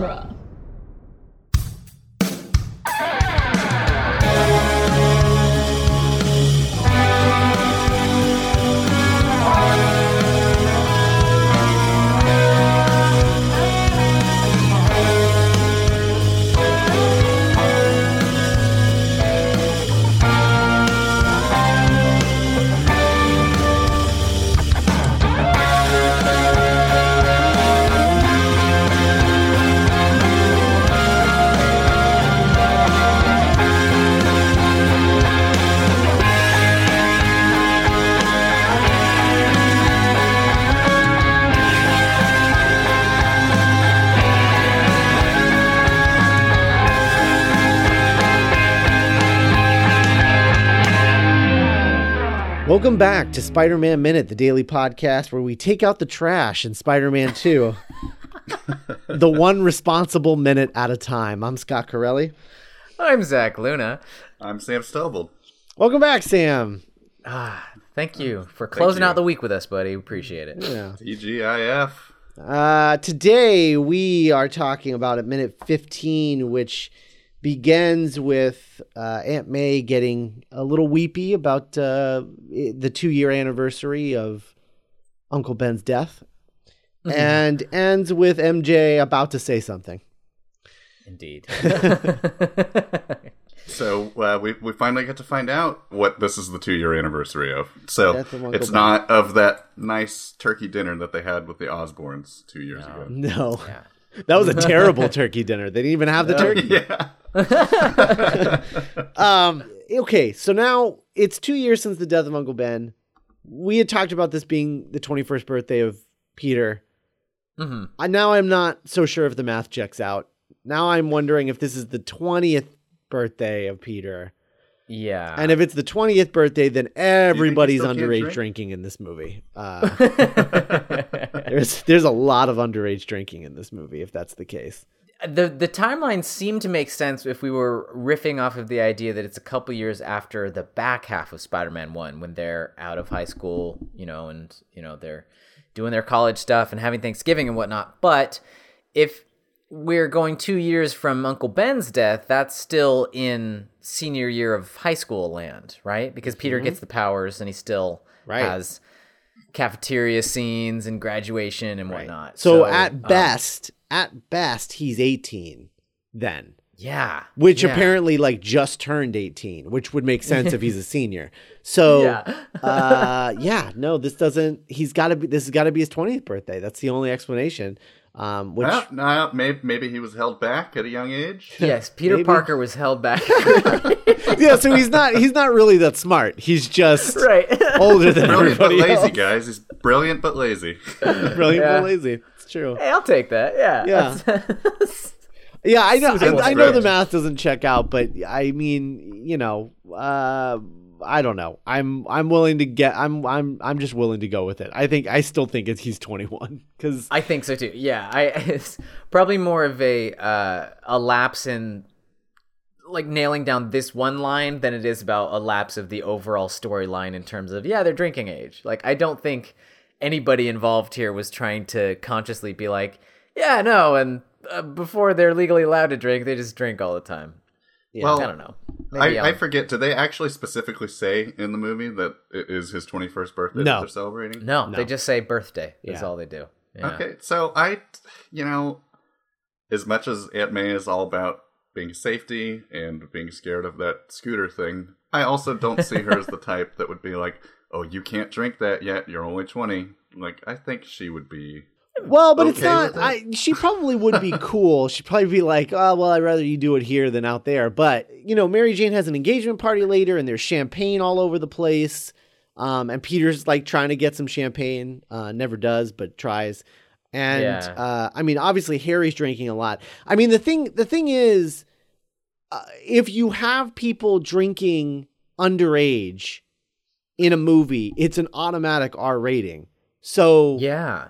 genre. Welcome back to Spider Man Minute, the daily podcast where we take out the trash in Spider Man 2. the one responsible minute at a time. I'm Scott Corelli. I'm Zach Luna. I'm Sam Stubble. Welcome back, Sam. Ah, thank you for closing you. out the week with us, buddy. Appreciate it. Yeah. TGIF. Uh, today we are talking about at minute 15, which begins with uh, Aunt May getting a little weepy about uh, the two year anniversary of Uncle Ben's death, and ends with MJ about to say something. Indeed. So uh, we we finally get to find out what this is the two year anniversary of. So of it's Ben. not of that nice turkey dinner that they had with the Osborns two years ago. No, Yeah. That was a terrible turkey dinner. They didn't even have the turkey. Yeah. Um. Okay, so now it's two years since the death of Uncle Ben. We had talked about this being the 21st birthday of Peter. hmm I, now I'm not so sure if the math checks out. Now I'm wondering if this is the 20th birthday of Peter. Yeah. And if it's the 20th birthday, then everybody's underage drink? drinking in this movie. Uh, there's there's a lot of underage drinking in this movie if that's the case. the the timeline seemed to make sense if we were riffing off of the idea that it's a couple years after the back half of Spider-Man 1 when they're out of high school, you know, and you know, they're doing their college stuff and having Thanksgiving and whatnot. But if we're going 2 years from Uncle Ben's death, that's still in senior year of high school land, right? Because Peter gets mm-hmm. the powers and he still Right. has cafeteria scenes and graduation and whatnot. So, um, at best, at best he's 18 then. yeah, which yeah. apparently like just turned 18 which would make sense if he's a senior so Yeah. uh yeah no this doesn't he's got to be this has got to be his 20th birthday that's the only explanation um which Well, no, maybe, maybe he was held back at a young age. Yes, Peter Maybe. Parker was held back. yeah so he's not he's not really that smart he's just right. older than Brilliant but everybody lazy, else. guys. He's brilliant but lazy. brilliant Yeah. but lazy it's true Hey, I'll take that. Yeah. Yeah. Yeah i know I, I know the math doesn't check out but i mean you know uh I don't know. I'm I'm willing to get. I'm I'm I'm just willing to go with it. I think I still think it's he's 21 because I think so too. Yeah. I it's probably more of a uh, a lapse in like nailing down this one line than it is about a lapse of the overall storyline in terms of yeah, they're drinking age. Like I don't think anybody involved here was trying to consciously be like, yeah, no, and uh, before they're legally allowed to drink, they just drink all the time. Well, I don't know. I, I forget. Did they actually specifically say in the movie that it is his 21st birthday No. that they're celebrating? No, No. they just say birthday is all they do. Yeah. Okay, so I, you know, as much as Aunt May is all about being safety and being scared of that scooter thing, I also don't see her as the type that would be like, "Oh, you can't drink that yet. You're only 20." Like, I think she would be. Well, but it's not. I she probably would be cool. She'd probably be like, "Oh, well, I'd rather you do it here than out there." But you know, Mary Jane has an engagement party later, and there's champagne all over the place. Um, and Peter's like trying to get some champagne. Uh, never does, but tries. And Yeah. uh, I mean, obviously Harry's drinking a lot. I mean, the thing the thing is, uh, if you have people drinking underage in a movie, it's an automatic R rating. So Yeah.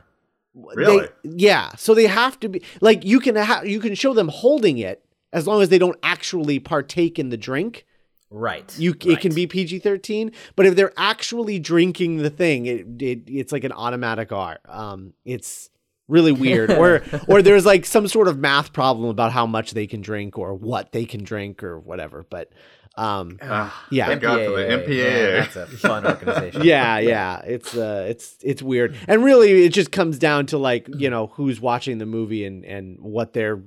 Really? they- yeah. So they have to be like you can ha- you can show them holding it as long as they don't actually partake in the drink. Right. You it can be PG thirteen, but if they're actually drinking the thing, it, it it's like an automatic R. Um, it's really weird. Or or there's like some sort of math problem about how much they can drink or what they can drink or whatever but um Ah, yeah. Thank God for the Man, MPAA. that's a fun organization. yeah yeah. It's uh it's it's weird. And really it just comes down to like you know who's watching the movie and and what their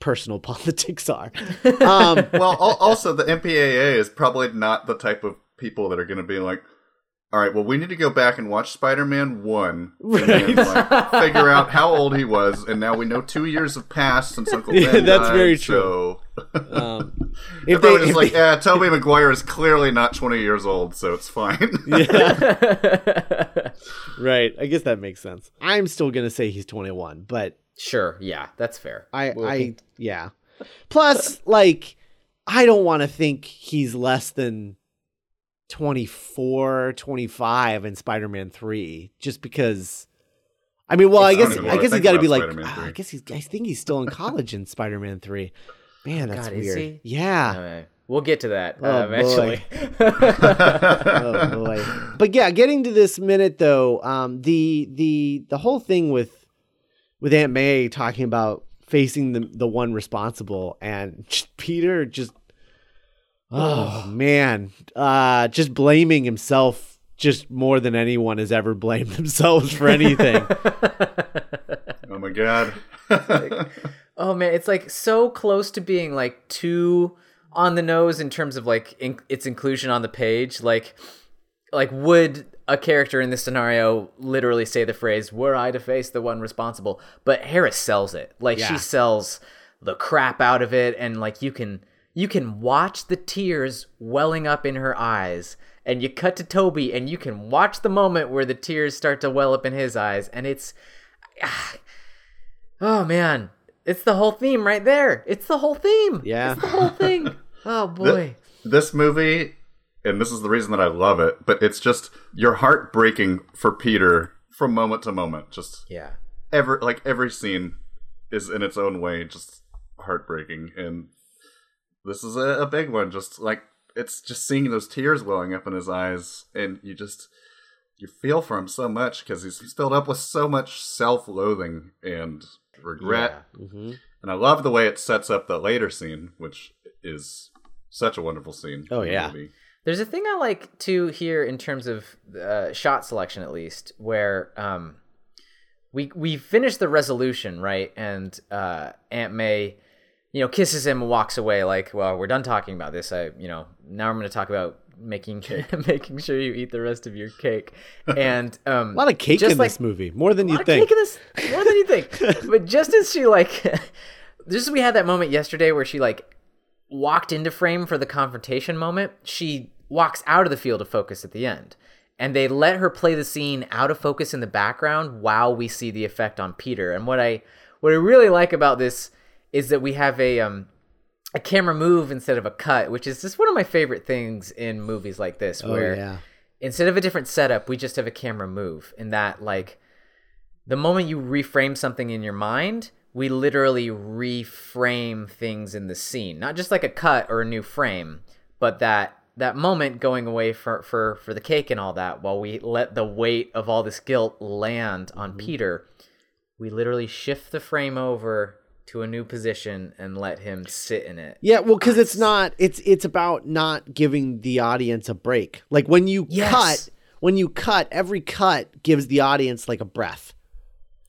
personal politics are. Um well, also the MPAA is probably not the type of people that are going to be like, all right, well, we need to go back and watch Spider-Man one, and then, like, figure out how old he was, and now we know two years have passed since Uncle Ben Yeah, that's died, very So um if if they, they, just if like, they- yeah, Tobey Maguire is clearly not twenty years old, so it's fine. right i guess that makes sense i'm still gonna say he's 21 but sure, yeah, that's fair. I, Well, I, yeah. Plus, like, I don't want to think he's less than 24, 25 in Spider Man 3, just because. I mean, well, I I guess I guess he's got to be like. Spider-Man ah, 3. I guess he's. I think he's still in college in Spider Man Three. Man, that's God, weird. Yeah. Okay, we'll get to that Oh, uh, eventually. oh boy. But yeah, getting to this minute though, um, the the the whole thing with with Aunt May talking about facing the the one responsible and Peter just oh man, uh, just blaming himself just more than anyone has ever blamed themselves for anything. oh my god. Oh man, it's like so close to being like too on the nose in terms of like in- its inclusion on the page. Like, like would a character in this scenario literally say the phrase "Were I to face the one responsible"? But Harris sells it. Like Yeah. she sells the crap out of it, and like you can you can watch the tears welling up in her eyes. And you cut to Tobey, and you can watch the moment where the tears start to well up in his eyes, and it's ah, Oh man, it's the whole theme right there. It's the whole theme. Yeah. it's the whole thing. Oh boy. this movie, and this is the reason that I love it, but it's just your heart breaking for Peter from moment to moment. Just Yeah. every like every scene is in its own way just heartbreaking, and this is a, a big one. Just like it's just seeing those tears welling up in his eyes, and you just you feel for him so much because he's, he's filled up with so much self-loathing and regret. Mhm. And I love the way it sets up the later scene, which is such a wonderful scene. Oh, in the yeah. There's a thing I like to hear in terms of uh, shot selection, at least, where um, we we finish the resolution right, and uh, Aunt May, you know, kisses him and walks away. Like, well, we're done talking about this. I, you know, now I'm going to talk about making making sure you eat the rest of your cake. And um, A lot of cake in like- this movie, more than you think. cake in this more than you think. but just as she like, just as we had that moment yesterday where she like walked into frame for the confrontation moment, she walks out of the field of focus at the end. And they let her play the scene out of focus in the background while we see the effect on Peter. And what I what I really like about this is that we have a um a camera move instead of a cut, which is just one of my favorite things in movies like this, oh where yeah. instead of a different setup, we just have a camera move. In that, like, the moment you reframe something in your mind, we literally reframe things in the scene. Not just like a cut or a new frame, but that that moment going away for for for the cake and all that while we let the weight of all this guilt land on Peter we literally shift the frame over to a new position and let him sit in it Yeah, well, because it's not. It's it's about not giving the audience a break. Like when you Yes. cut, when you cut, every cut gives the audience like a breath.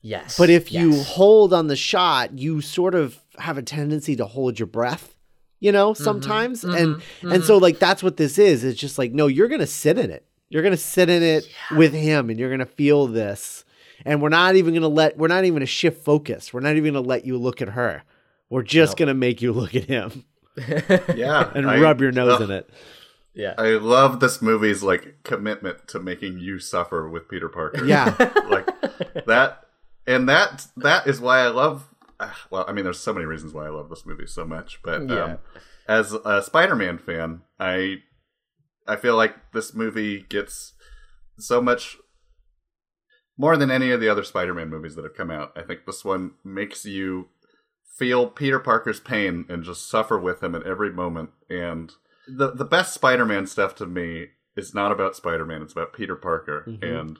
yes But if you hold on the shot, you sort of have a tendency to hold your breath. You know, Mm-hmm. sometimes, and and so like that's what this is. It's just like no, you're gonna sit in it. You're gonna sit in it with him, and you're gonna feel this. And we're not even gonna let. We're not even gonna shift focus. We're not even gonna let you look at her. We're just gonna make you look at him Yeah, and I- rub your nose ugh, in it. yeah I love this movie's like commitment to making you suffer with Peter Parker. Yeah. like that, and that that is why I love. ah, Well, I mean, there's so many reasons why I love this movie so much, but Yeah. um, as a Spider-Man fan, I I feel like this movie gets so much more than any of the other Spider-Man movies that have come out. I think this one makes you feel Peter Parker's pain and just suffer with him at every moment. And the the best Spider-Man stuff to me is not about Spider-Man; it's about Peter Parker. Mhm. And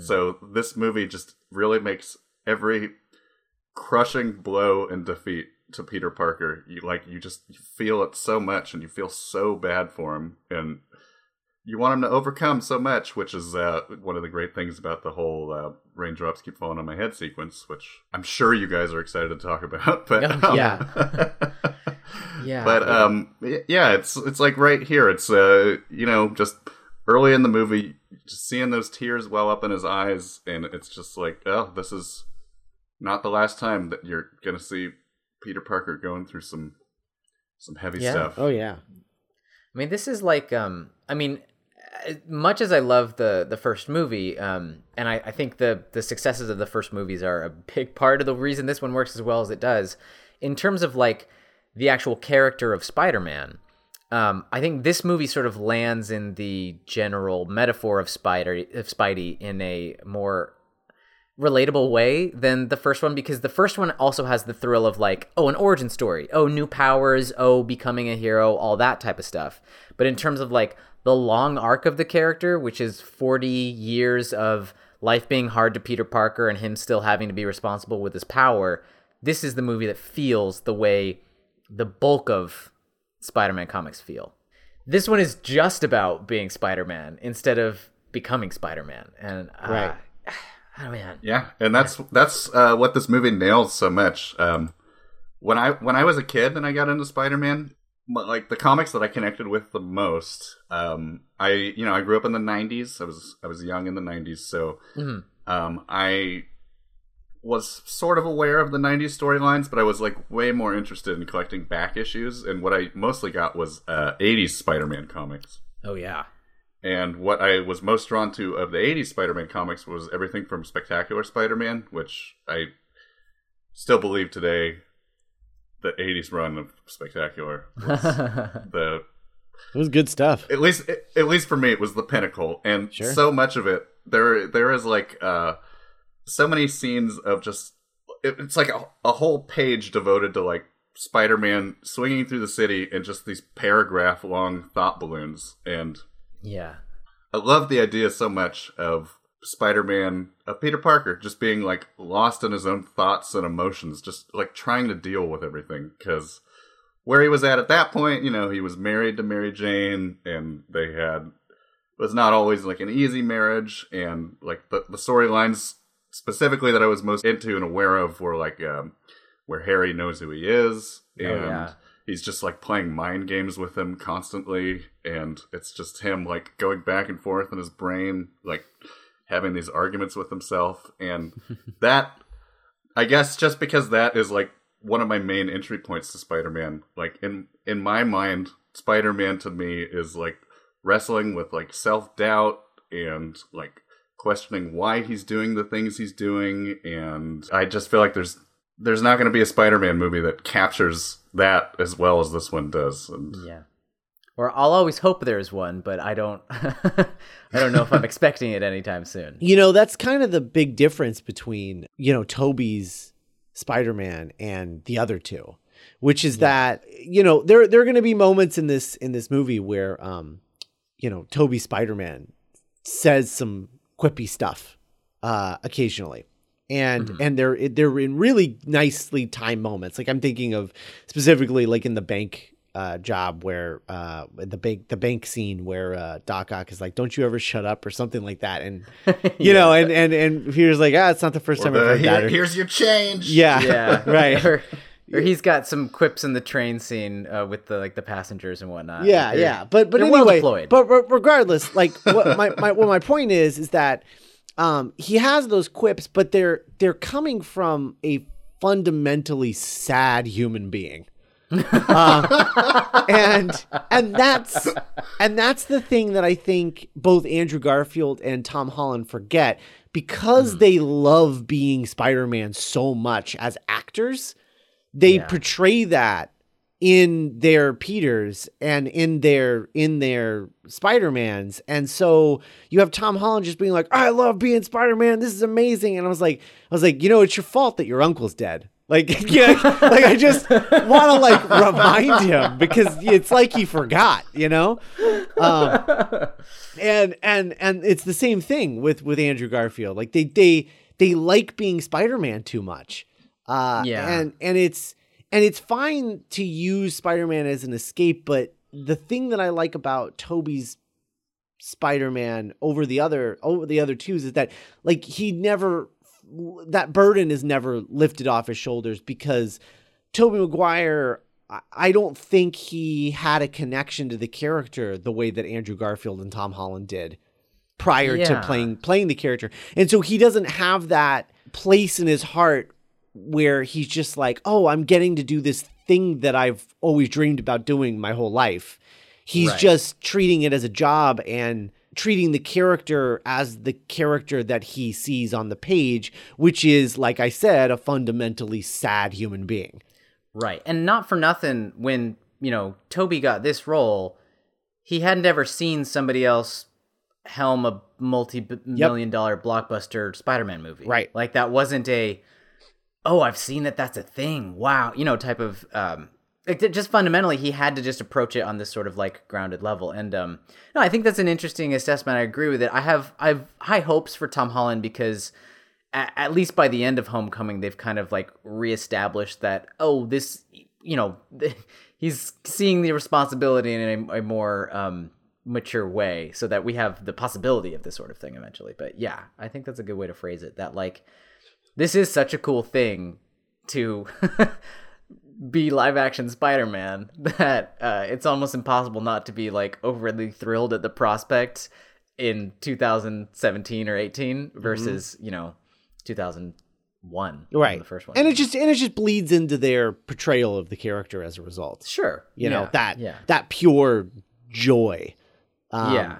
so this movie just really makes every crushing blow and defeat to Peter Parker, you like you just you feel it so much and you feel so bad for him and you want him to overcome so much, which is uh, one of the great things about the whole uh, raindrops keep falling on my head sequence, which I'm sure you guys are excited to talk about. But um, yeah. Yeah. but um, yeah, it's it's like right here. It's uh, you know, just early in the movie, just seeing those tears well up in his eyes, and it's just like, oh, this is not the last time that you're gonna see Peter Parker going through some some heavy Yeah. stuff. Oh yeah. I mean, this is like, um, I mean, much as I love the the first movie, um, and I, I think the the successes of the first movies are a big part of the reason this one works as well as it does. In terms of like the actual character of Spider-Man, um, I think this movie sort of lands in the general metaphor of Spider of Spidey in a more relatable way than the first one because the first one also has the thrill of like oh an origin story. Oh new powers. Oh becoming a hero. All that type of stuff. But in terms of like the long arc of the character which is 40 years of life being hard to Peter Parker and him still having to be responsible with his power this is the movie that feels the way the bulk of Spider-Man comics feel. This one is just about being Spider-Man instead of becoming Spider-Man. And uh, Right. oh man Yeah, and that's that's uh, what this movie nails so much. Um, when I when I was a kid and I got into Spider Man, like the comics that I connected with the most, um, I you know I grew up in the '90s. I was I was young in the '90s, so Mhm. um, I was sort of aware of the 90s storylines but i was like way more interested in collecting back issues and what i mostly got was uh, 80s spider-man comics Oh yeah. And what I was most drawn to of the 80s Spider Man comics was everything from Spectacular Spider Man, which I still believe today the 80s run of Spectacular was the It was good stuff. at least at least for me it was the pinnacle and Sure. so much of it there there is like uh so many scenes of just it, it's like a, a whole page devoted to like spider-man swinging through the city and just these paragraph long thought balloons and yeah. I love the idea so much of Spider-Man, of Peter Parker, just being like lost in his own thoughts and emotions, just like trying to deal with everything. Because where he was at at that point, you know, he was married to Mary Jane, and they had it was not always like an easy marriage, and like the the storylines specifically that I was most into and aware of were like um, where Harry knows who he is, Oh, and yeah. He's just like playing mind games with him constantly and it's just him like going back and forth in his brain like having these arguments with himself and that i guess just because that is like one of my main entry points to spider-man like in in my mind spider-man to me is like wrestling with like self-doubt and like questioning why he's doing the things he's doing and i just feel like there's there's not going to be a Spider-Man movie that captures that as well as this one does. And Yeah. Or I'll always hope there's one, but I don't I don't know if I'm expecting it anytime soon. You know, that's kind of the big difference between, you know, Tobey's Spider-Man and the other two, which is that, you know, there there are going to be moments in this in this movie where um, you know, Tobey Spider-Man says some quippy stuff uh occasionally. And and they're they're in really nicely timed moments. Like I'm thinking of specifically like in the bank uh, job where uh, the bank the bank scene where uh, Doc Ock is like, "Don't you ever shut up" or something like that, and you know, and and and Peter's like, "Ah, it's not the first or time I've the, heard that." Or- here's your change. yeah, Yeah. right. or, or he's got some quips in the train scene uh, with the like the passengers and whatnot. yeah, They're- yeah. But but they're well anyway, but re- regardless, like what my, my what my point is is that um, he has those quips, but they're they're coming from a fundamentally sad human being. uh, and and that's and that's the thing that I think both Andrew Garfield and Tom Holland forget because Hmm. they love being Spider-Man so much as actors they Yeah. portray that in their Peters and in their in their Spider-Mans. And so you have Tom Holland just being like, I love being Spider-Man. This is amazing. And I was like, I was like, you know, it's your fault that your uncle's dead. Like, yeah, like I just want to like remind him because it's like he forgot, you know. Um, and and and it's the same thing with with Andrew Garfield. Like they they they like being Spider-Man too much. Uh, Yeah. and and it's and it's fine to use Spider-Man as an escape, but the thing that I like about Tobey's Spider-Man over the other over the other twos is that like he never that burden is never lifted off his shoulders because Tobey Maguire I- I don't think he had a connection to the character the way that Andrew Garfield and Tom Holland did prior to playing playing the character. And so he doesn't have that place in his heart where he's just like, "Oh, I'm getting to do this thing that I've always dreamed about doing my whole life." He's Right. just treating it as a job and treating the character as the character that he sees on the page, which is like I said, a fundamentally sad human being. Right. And not for nothing, when, you know, Tobey got this role, he hadn't ever seen somebody else helm a multi million dollar blockbuster Spider Man movie. Right. Like that wasn't a, oh, I've seen that that's a thing. Wow. You know, type of, um, just fundamentally, he had to just approach it on this sort of like grounded level. And, um, no, I think that's an interesting assessment. I agree with it. I have, I have high hopes for Tom Holland because, at, at least by the end of Homecoming, they've kind of like reestablished that oh, this you know he's seeing the responsibility in a, a more um, mature way, so that we have the possibility of this sort of thing eventually. But yeah, I think that's a good way to phrase it. That like this is such a cool thing to be live action Spider-Man that uh, it's almost impossible not to be like overly thrilled at the prospect in 2017 or 18 versus you know 2001 Right. the first one And it just and it just bleeds into their portrayal of the character as a result. sure You know, that yeah that pure joy. Um, yeah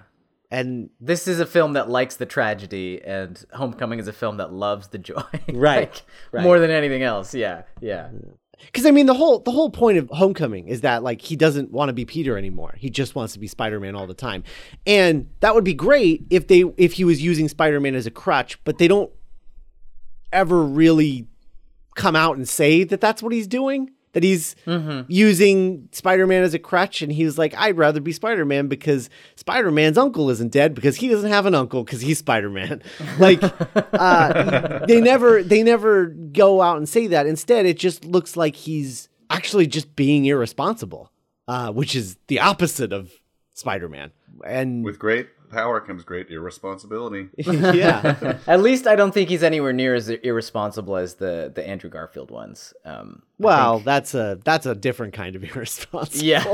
And this is a film that likes the tragedy and homecoming is a film that loves the joy Right, Like, right. more than anything else yeah yeah Because I mean, the whole the whole point of Homecoming is that like he doesn't want to be Peter anymore. He just wants to be Spider Man all the time, and that would be great if they if he was using Spider Man as a crutch. But they don't ever really come out and say that that's what he's doing. That he's using Spider Man as a crutch, and he was like, "I'd rather be Spider Man because Spider Man's uncle isn't dead because he doesn't have an uncle because he's Spider Man." like, uh, they never they never go out and say that. Instead, it just looks like he's actually just being irresponsible, uh, which is the opposite of Spider Man. And With great power comes great irresponsibility. yeah, at least i don't think he's anywhere near as irresponsible as the the andrew garfield ones um I well, think- that's a that's a different kind of irresponsible. yeah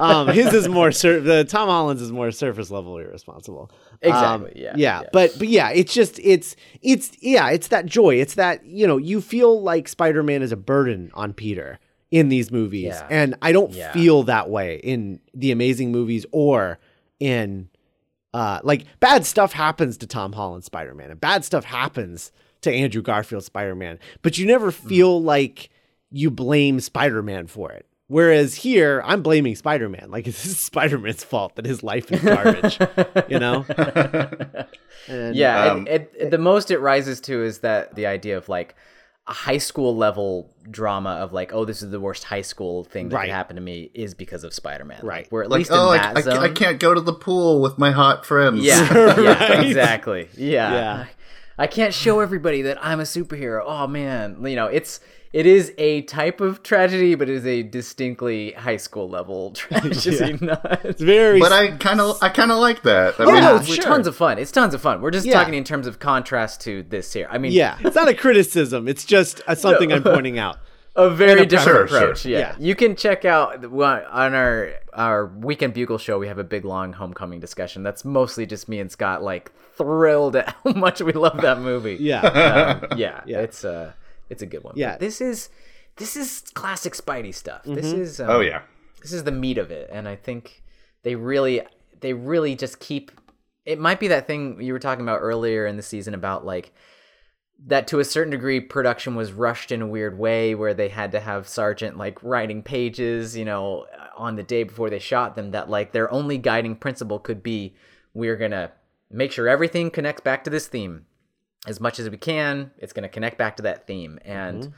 um, his is more sur- the Tom Holland's is more surface level irresponsible. Um, Exactly, yeah, yeah, yeah. But but yeah, it's just it's it's yeah, it's that joy. It's that you know you feel like Spider Man is a burden on Peter in these movies, Yeah. and I don't Yeah. feel that way in the Amazing movies or in uh like bad stuff happens to Tom Holland Spider Man, and bad stuff happens to Andrew Garfield Spider Man, but you never Mm. feel like you blame Spider Man for it. Whereas here, I'm blaming Spider Man. Like it's Spider Man's fault that his life is garbage. you know? And, yeah Um, it, it, the most it rises to is that the idea of like a high school level drama of like oh this is the worst high school thing that Right. could happen to me is because of spider-man Right. like, we're at Like, least oh, in I, that I, zone I can't go to the pool with my hot friends. yeah, yeah exactly yeah. Yeah. i can't show everybody that i'm a superhero oh man you know it's it is a type of tragedy but it is a distinctly high school level tragedy not It's very. but I kind of, I kind of like that. I Yeah, mean, no, it's sure. tons of fun. It's tons of fun. We're just Yeah. talking in terms of contrast to this here. I mean, yeah, it's not a criticism. It's just uh something I'm pointing out. a very different Sure, sure. approach. Yeah. Yeah. you can check out on our our weekend bugle show. We have a big long homecoming discussion. That's mostly just me and Scott, like thrilled at how much we love that movie. Yeah. um, yeah, Yeah. it's uh, it's a good one. Yeah. But this is this is classic Spidey stuff. This Mm-hmm. is um, oh yeah, this is the meat of it and i think they really they really just keep it might be that thing you were talking about earlier in the season about like that to a certain degree production was rushed in a weird way where they had to have Sargent like writing pages you know on the day before they shot them that like their only guiding principle could be we're gonna make sure everything connects back to this theme as much as we can it's going to connect back to that theme and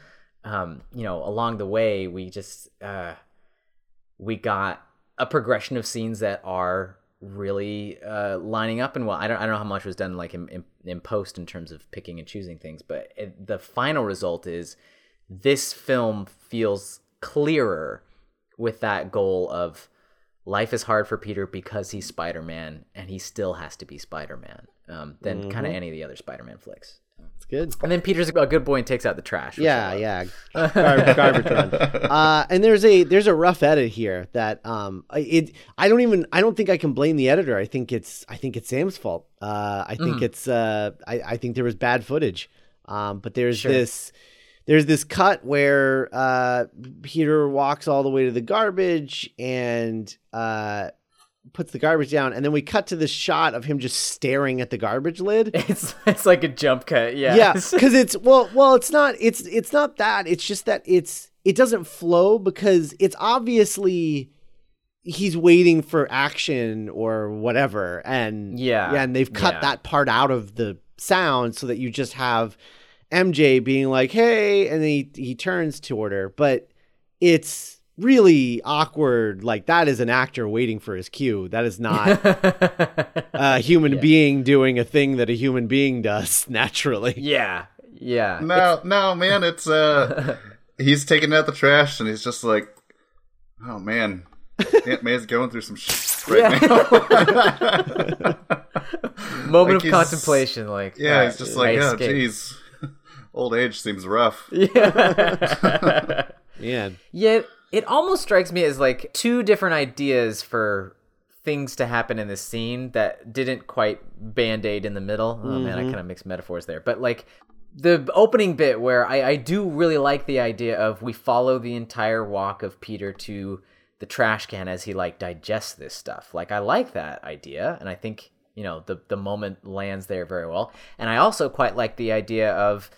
um, you know along the way we just uh, we got a progression of scenes that are really uh, lining up and well. I don't I don't know how much was done like in, in, in post in terms of picking and choosing things, but it, the final result is this film feels clearer with that goal of life is hard for Peter because he's Spider Man and he still has to be Spider Man um, than kind of any of the other Spider Man flicks. It's good. And then Peter's a good boy and takes out the trash. Yeah, yeah, Gar- garbage run. Uh, and there's a there's a rough edit here that um I- it I don't even I don't think I can blame the editor. I think it's I think it's Sam's fault. Uh, I think it's uh I, I think there was bad footage. Um, but there's Sure. this there's this cut where uh Peter walks all the way to the garbage and uh puts the garbage down and then we cut to the shot of him just staring at the garbage lid. It's it's like a jump cut. Yeah. Yeah, because it's well, well, it's not. It's it's not that. It's just that it's it doesn't flow because it's obviously he's waiting for action or whatever, and Yeah, yeah, and they've cut yeah. that part out of the sound so that you just have MJ being like, "Hey," and then he he turns toward her, but it's really awkward. Like that is an actor waiting for his cue. That is not a human being doing a thing that a human being does naturally. yeah. Yeah. No, no, man, it's uh, he's taking out the trash and he's just like, oh man, Aunt May's going through some shit right now. Moment Like of contemplation. Like yeah, alright, he's just I like, oh, escaped. Geez, old age seems rough. Yeah. Yeah. Yet it almost strikes me as like two different ideas for things to happen in this scene that didn't quite band aid in the middle. Oh man, I mm-hmm. kind of mixed metaphors there. But like the opening bit where I, I do really like the idea of we follow the entire walk of Peter to the trash can as he like digests this stuff. Like I like that idea and I think, you know, the the moment lands there very well. And I also quite like the idea of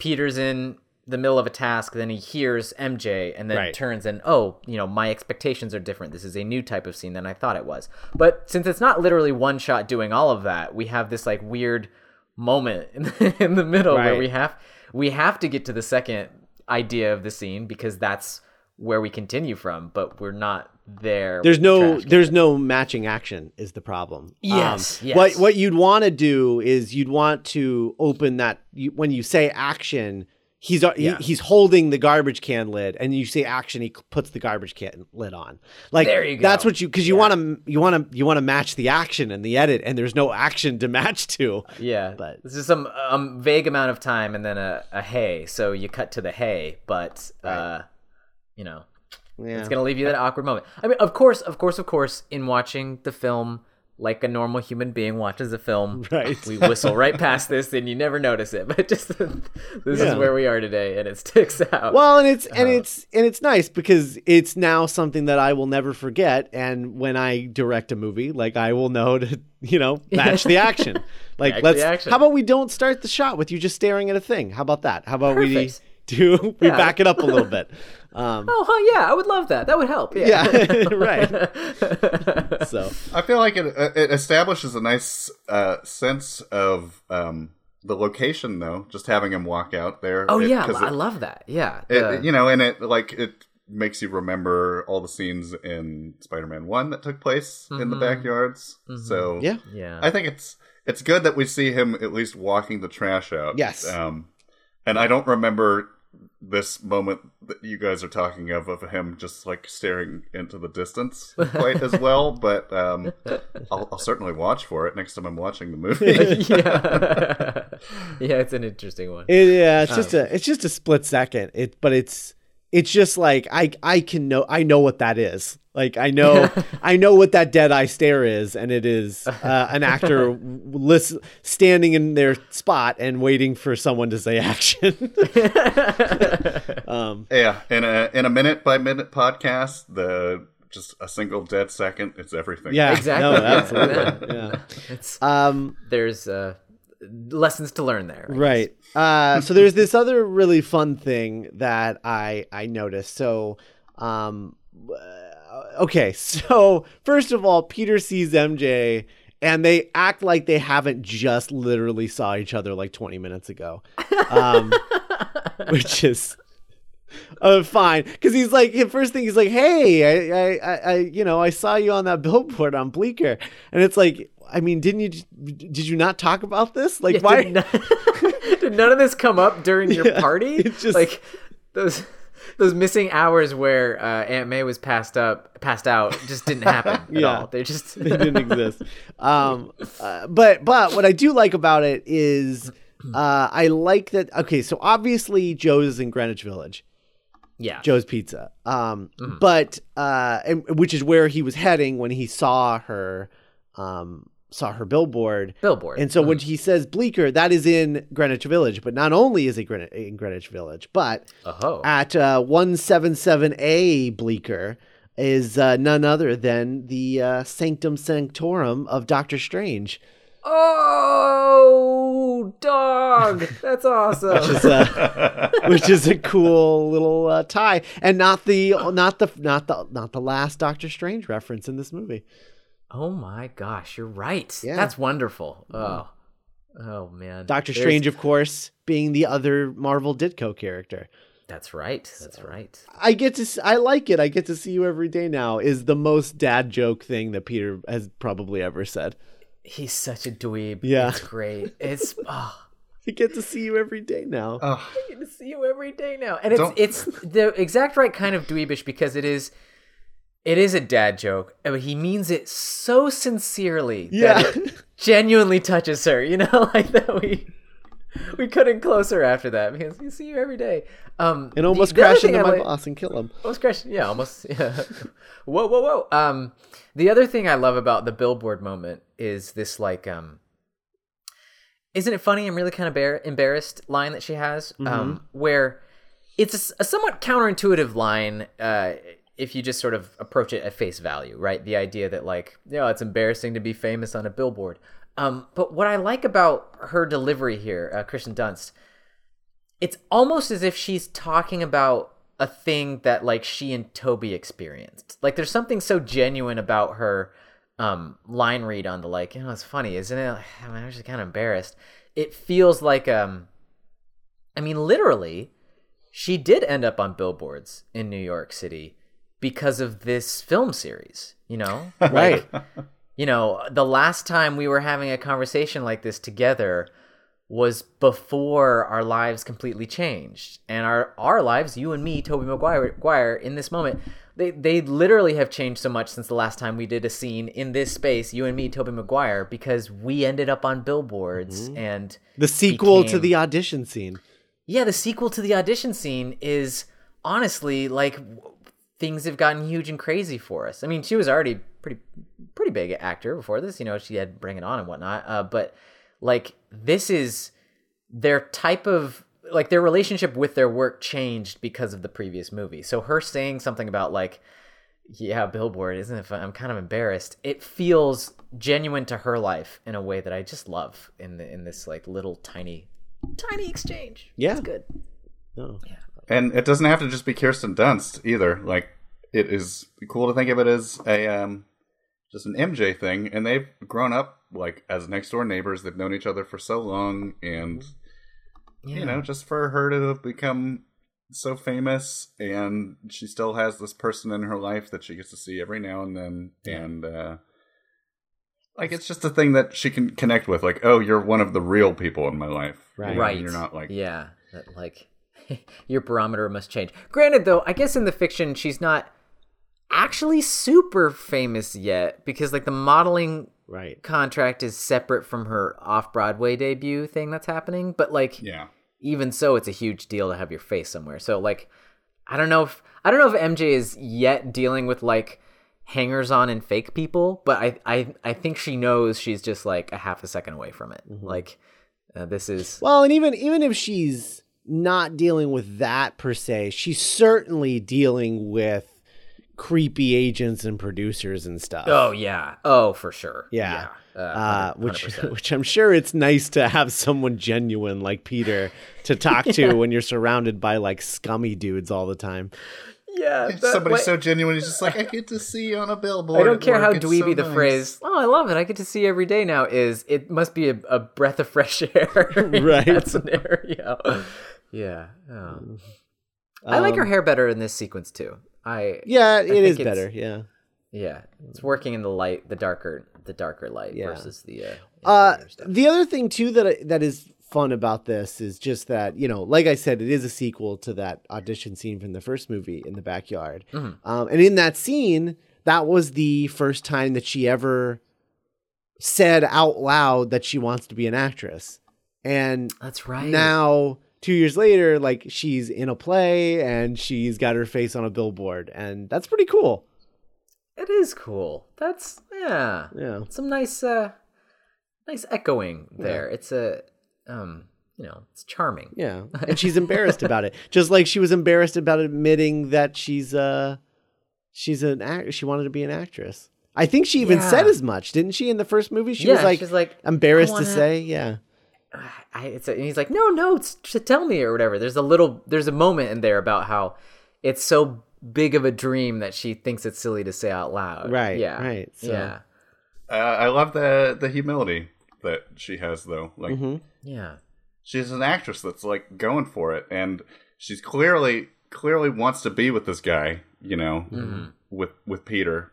Peter's in the middle of a task, then he hears MJ and then Right. turns and oh, you know, my expectations are different. This is a new type of scene than I thought it was. But since it's not literally one shot doing all of that, we have this like weird moment in the, in the middle where we have we have to get to the second idea of the scene because that's where we continue from, but we're not there. There's with the no there's no matching action is the problem. Yes, Um, yes. What what you'd want to do is you'd want to open that you, when you say action, he's uh, he- he's holding the garbage can lid, and you say action, he puts the garbage can lid on. Like There you go. that's what you because you Yeah. want to you want to you want to match the action and the edit, and there's no action to match to. Yeah, But- this is some um, vague amount of time and then a, a hay. So you cut to the hay, but uh, you know, Yeah. it's gonna leave you that awkward moment. I mean, of course, of course, of course, in watching the film like a normal human being watches a film, Right. we whistle right past this and you never notice it. But just this Yeah. is where we are today, and it sticks out. Well, and it's and Uh-huh. it's and it's nice because it's now something that I will never forget. And when I direct a movie, like I will know to you know match the action. Like Match let's. action. How about we don't start the shot with you just staring at a thing? How about that? How about Perfect. we do we Yeah. back it up a little bit? Um, oh, huh, yeah, I would love that. That would help. Yeah, yeah, right. So I feel like it it establishes a nice uh, sense of um, the location, though. Just having him walk out there. oh it- yeah, 'cause I it- love that. Yeah, it, the- you know, and it like it makes you remember all the scenes in Spider-Man One that took place in the Mhm. backyards. Mhm. So yeah, yeah. I think it's it's good that we see him at least walking the trash out. Yes. Um, and I don't remember this moment that you guys are talking of of him just like staring into the distance quite as well, but um, I'll, I'll certainly watch for it next time I'm watching the movie. yeah, yeah, it's an interesting one. It, yeah, it's just Um, a it's just a split second. It but it's it's just like I I can know I know what that is. Like I know I know what that dead eye stare is, and it is uh, an actor listen, standing in their spot and waiting for someone to say action. um, yeah, in a in a minute by minute podcast, the just a single dead second, it's everything. yeah, Exactly. no, yeah, absolutely, yeah. It's, Um, there's uh, lessons to learn there. I. Right. Uh, so there's this other really fun thing that I I noticed. So, um, uh, okay. So first of all, Peter sees MJ, and they act like they haven't just literally saw each other like 20 minutes ago, um, which is uh, fine, because he's like, the first thing he's like, "Hey, I, I, I, you know, I saw you on that billboard on Bleecker," and it's like, I mean, didn't you? Did you not talk about this? Like, Yeah, why? Did, none, did none of this come up during your Yeah, party? it's just- like those those missing hours where uh, Aunt May was passed up, passed out, just didn't happen at Yeah. all. They just they didn't exist. Um, uh, but but what I do like about it is uh, I like that. Okay, so obviously Joe's in Greenwich Village, yeah. Joe's Pizza. Um, but uh, and, which is where he was heading when he saw her, um, saw her billboard. Billboard. And so when he says Bleecker, that is in Greenwich Village. But not only is it Green- in Greenwich Village, but oh, at uh, 177A Bleecker is uh, none other than the uh, Sanctum Sanctorum of Doctor Strange. Oh, dog, that's awesome. Which is a, which is a cool little uh, tie, and not the not the not the not the last Doctor Strange reference in this movie. oh my gosh, you're right. Yeah. That's wonderful. Oh, oh man, Doctor There's- Strange, of course, being the other Marvel Ditko character. That's right. That's right. I get to s- I like it. I get to see you every day now. Is the most dad joke thing that Peter has probably ever said. He's such a dweeb. Yeah. it's great. It's oh. I get to see you every day now. Oh, I get to see you every day now, and it's Don't- it's the exact right kind of dweebish because it is, it is a dad joke, but he means it so sincerely Yeah. that it genuinely touches her. You know, like that we we couldn't closer after that because we see you every day. Um, and almost the, the crash into I my like- boss and kill him. Almost crash, Yeah, almost. Yeah. whoa, whoa, whoa. Um, the other thing I love about the billboard moment is this like um. Isn't it funny? I'm really kind of bar- embarrassed line that she has, um, where it's a somewhat counterintuitive line. Uh, if you just sort of approach it at face value, right? The idea that like, you know, it's embarrassing to be famous on a billboard. Um, but what I like about her delivery here, uh, Kirsten Dunst, it's almost as if she's talking about a thing that like she and Tobey experienced. Like there's something so genuine about her um line read on the like, you know, it's funny, isn't it? I mean, I'm just kind of embarrassed. It feels like um I mean literally she did end up on billboards in New York City because of this film series, you know? Right. You know, the last time we were having a conversation like this together was before our lives completely changed. And our our lives, you and me, Tobey Maguire, Maguire in this moment, they they literally have changed so much since the last time we did a scene in this space, you and me, Tobey Maguire, because we ended up on billboards mm-hmm. and The sequel to the audition scene. yeah, the sequel to the audition scene is honestly like things have gotten huge and crazy for us. I mean, she was already pretty pretty big actor before this. You know, she had Bring It On and whatnot. Uh, but like this is their type of like their relationship with their work changed because of the previous movie. So her saying something about like yeah, Billboard, isn't it? Fun? I'm kind of embarrassed. It feels genuine to her life in a way that I just love in the in this like little tiny, tiny exchange. Yeah. it's good. No. And it doesn't have to just be Kirsten Dunst either. Like it is cool to think of it as a um, just an MJ thing, and they've grown up like as next door neighbors. They've known each other for so long, and Yeah. you know, just for her to have become so famous, and she still has this person in her life that she gets to see every now and then, and uh, like it's just a thing that she can connect with. Like, oh, you're one of the real people in my life, Right. right. You're not like yeah, that like your barometer must change. Granted, though, I guess in the fiction she's not actually super famous yet because like the modeling Right. contract is separate from her off Broadway debut thing that's happening. But like, yeah. even so, it's a huge deal to have your face somewhere. So like, I don't know if I don't know if MJ is yet dealing with like hangers on and fake people, but I I I think she knows she's just like a half a second away from it. Like, uh, this is Well, and even even if she's not dealing with that per se, she's certainly dealing with creepy agents and producers and stuff. oh yeah, oh for sure, Yeah. Uh, Uh, which which I'm sure it's nice to have someone genuine like Peter to talk to when you're surrounded by like scummy dudes all the time. yeah, that- Somebody what- so genuine, he's just like, I get to see you on a billboard. I don't care how It's dweeby so the nice." phrase "Oh, I love it. I get to see every day now" is. It must be a, a breath of fresh air, in Right. That scenario. Yeah. Oh. I like her Um, hair better in this sequence too. I Yeah, it is it's- better. Yeah. yeah, it's working in the light, the darker, the darker light Yeah. versus the uh, Uh, the other thing too that I- that is fun about this is just that you know, like I said, it is a sequel to that audition scene from the first movie in the backyard, Mhm. um, and in that scene, that was the first time that she ever said out loud that she wants to be an actress, and That's right. now two years later, like she's in a play and she's got her face on a billboard, and that's pretty cool. it is cool. That's yeah. Yeah. Some nice, uh, nice echoing there. It's a, um, you know, it's charming. Yeah. And she's embarrassed about it. Just like she was embarrassed about admitting that she's uh she's an act she wanted to be an actress. I think she even said as much, didn't she, in the first movie? She yeah, was like she's like, embarrassed I to wanna- say, yeah. I, it's a, and he's like, no, no, it's to tell me or whatever. There's a little, there's a moment in there about how it's so big of a dream that she thinks it's silly to say out loud. Right, Yeah. right, so- Yeah. Uh, I love the the humility that she has, though. Like Mhm. Yeah. she's an actress that's like going for it, and she's clearly clearly wants to be with this guy. You know, Mhm. with with Peter,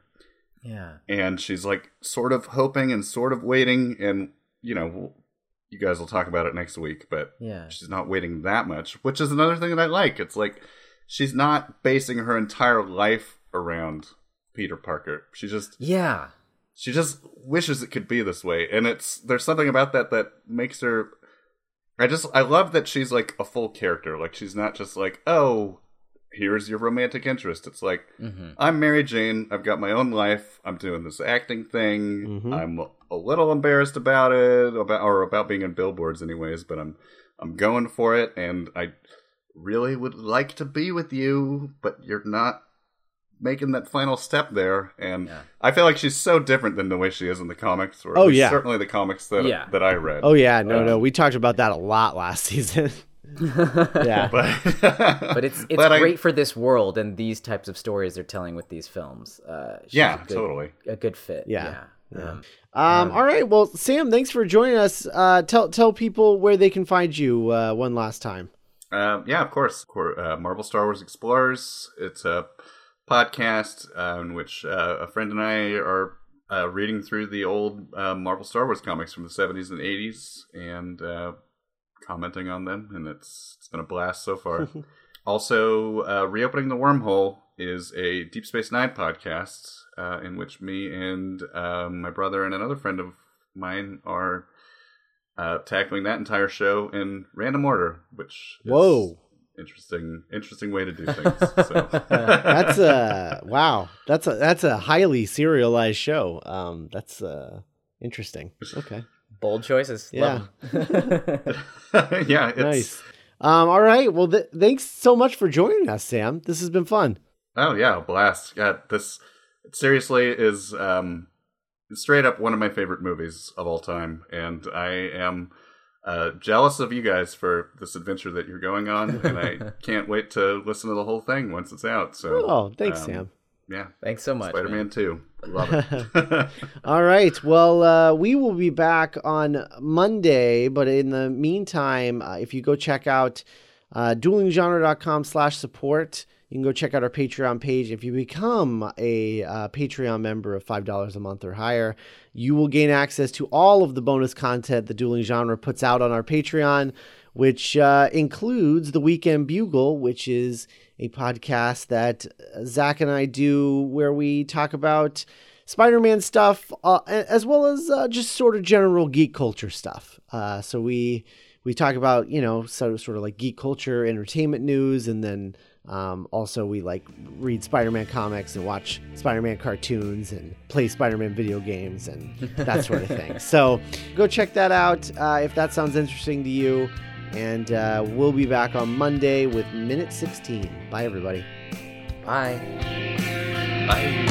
Yeah. and she's like sort of hoping and sort of waiting, and you know, you guys will talk about it next week, but Yeah. she's not waiting that much, which is another thing that I like. It's like she's not basing her entire life around Peter Parker. She just Yeah. she just wishes it could be this way and it's there's something about that that makes her i just i love that she's like a full character like she's not just like oh here's your romantic interest it's like Mm-hmm. i'm mary jane i've got my own life i'm doing this acting thing Mhm. i'm a little embarrassed about it about or about being in billboards anyways but i'm i'm going for it and i really would like to be with you but you're not making that final step there and Yeah. i feel like she's so different than the way she is in the comics or Oh, yeah. certainly the comics that Yeah. that i read Oh yeah, no, Um, no. We talked about that a lot last season. Yeah. but But it's it's but I- great for this world and these types of stories they're telling with these films. Uh, yeah a good, totally a good fit. Yeah. Yeah. Yeah. Um, Um, all right. Well, Sam, thanks for joining us. Uh, tell tell people where they can find you uh, one last time. Um, yeah, of course. Uh, Marvel Star Wars Explorers. It's a podcast uh, in which uh, a friend and I are uh, reading through the old uh, Marvel Star Wars comics from the 70s and 80s and uh, commenting on them, and it's it's been a blast so far. also, uh, Reopening the Wormhole is a Deep Space Nine podcast uh, in which me and um, my brother and another friend of mine are uh, tackling that entire show in random order, which is Whoa. interesting, interesting way to do things. So. That's a wow. That's a that's a highly serialized show. Um, that's uh interesting. Okay. Bold choices. Yeah. Yeah, it's, Nice. Um, all right. Well, th- thanks so much for joining us, Sam. This has been fun. Oh yeah, a blast! God, this seriously is um, straight up one of my favorite movies of all time, and I am uh, jealous of you guys for this adventure that you're going on, and I can't wait to listen to the whole thing once it's out. So, Oh, thanks, um, Sam. Yeah, Thanks so much. Spider man. Man Two, love it. All right. Well, uh, we will be back on Monday, but in the meantime, uh, if you go check out uh, duelinggenre.com slash support, you can go check out our Patreon page. If you become a uh, Patreon member of $5 a month or higher, you will gain access to all of the bonus content the Dueling Genre puts out on our Patreon, which uh, includes the Weekend Bugle, which is a podcast that Zach and I do where we talk about Spider-Man stuff, uh, as well as uh, just sort of general geek culture stuff. Uh, so we we talk about you know sort of, sort of like geek culture, entertainment news, and then um, also we like read Spider-Man comics and watch Spider-Man cartoons and play Spider-Man video games and that sort of thing. So go check that out uh, if that sounds interesting to you. And uh, we'll be back on Monday with minute 16. Bye, everybody. Bye. Bye.